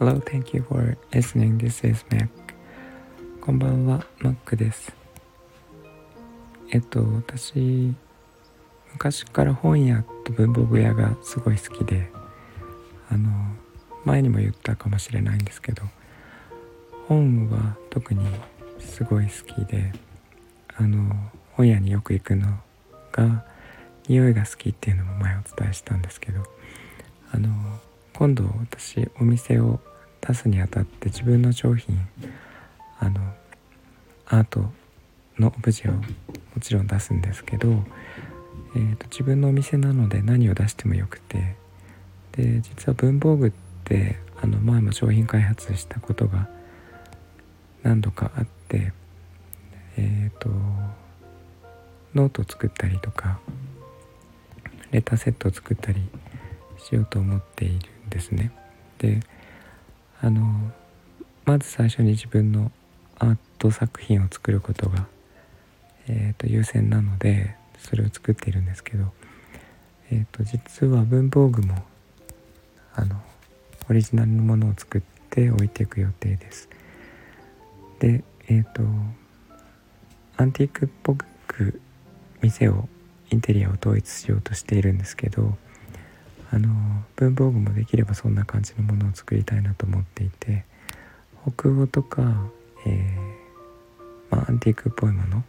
Hello, thank you for listening. This is Mac. こんばんは、Mac です。えっと、私、昔から本屋と文房具屋がすごい好きで、あの、前にも言ったかもしれないんですけど、本は特にすごい好きで、あの、本屋によく行くのが、匂いが好きっていうのも前お伝えしたんですけど、あの、今度私お店を出すにあたって自分の商品あのアートのオブジェをもちろん出すんですけど、えーと、自分のお店なので何を出してもよくてで実は文房具ってあの前も商品開発したことが何度かあってえっ、ー、とノートを作ったりとかレターセットを作ったりしようと思っているんですね。であのまず最初に自分のアート作品を作ることが、えーと、優先なのでそれを作っているんですけど、えーと、実は文房具もあのオリジナルのものを作って置いていく予定です。でえっ、ー、とアンティークっぽく店をインテリアを統一しようとしているんですけどあの文房具もできればそんな感じのものを作りたいなと思っていて北欧とか、えー、まあ、アンティークっぽいもの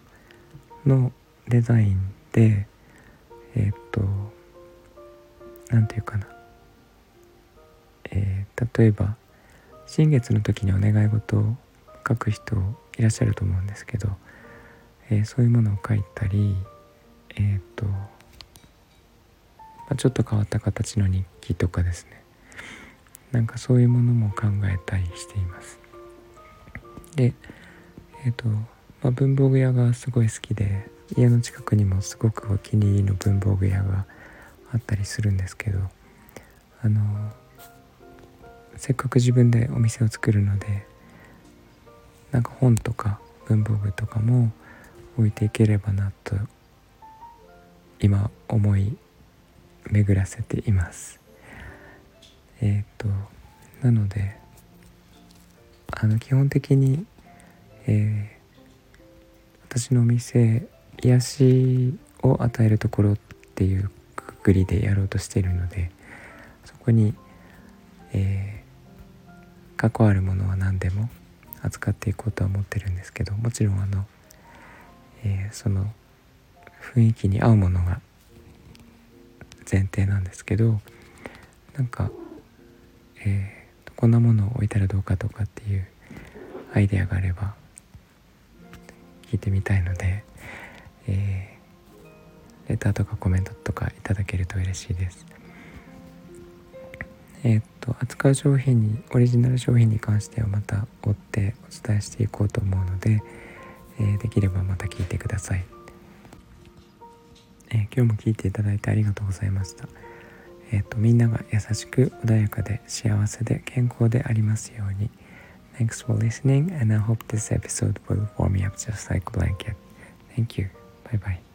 のデザインでえー、っと何て言うかな、えー、例えば新月の時にお願い事を書く人いらっしゃると思うんですけど、えそういうものを書いたりえっとまあ、ちょっと変わった形の日記とかですね。なんかそういうものも考えたりしています。でえっ、ー、と、まあ、文房具屋がすごい好きで家の近くにもすごくお気に入りの文房具屋があったりするんですけどあのせっかく自分でお店を作るのでなんか本とか文房具とかも置いていければなと今思い巡らせています。えっ、ー、となのであの基本的に、えー、私のお店癒しを与えるところっていうくくりでやろうとしているのでそこに、えー、関わるものは何でも扱っていこうとは思ってるんですけどもちろんあの、えー、その雰囲気に合うものが前提なんですけどなんか、えー、こんなものを置いたらどうかとかっていうアイデアがあれば聞いてみたいので、えー、レターとかコメントとかいただけると嬉しいです。えー、っと扱う商品にオリジナル商品に関してはまた追ってお伝えしていこうと思うので、えー、できればまた聞いてください。えー、今日も聞いていただいてありがとうございました。えっ、ー、と、みんなが優しく穏やかで幸せで健康でありますように。Thanks for listening and I hope this episode will warm me up just like blanket. Thank you. Bye bye.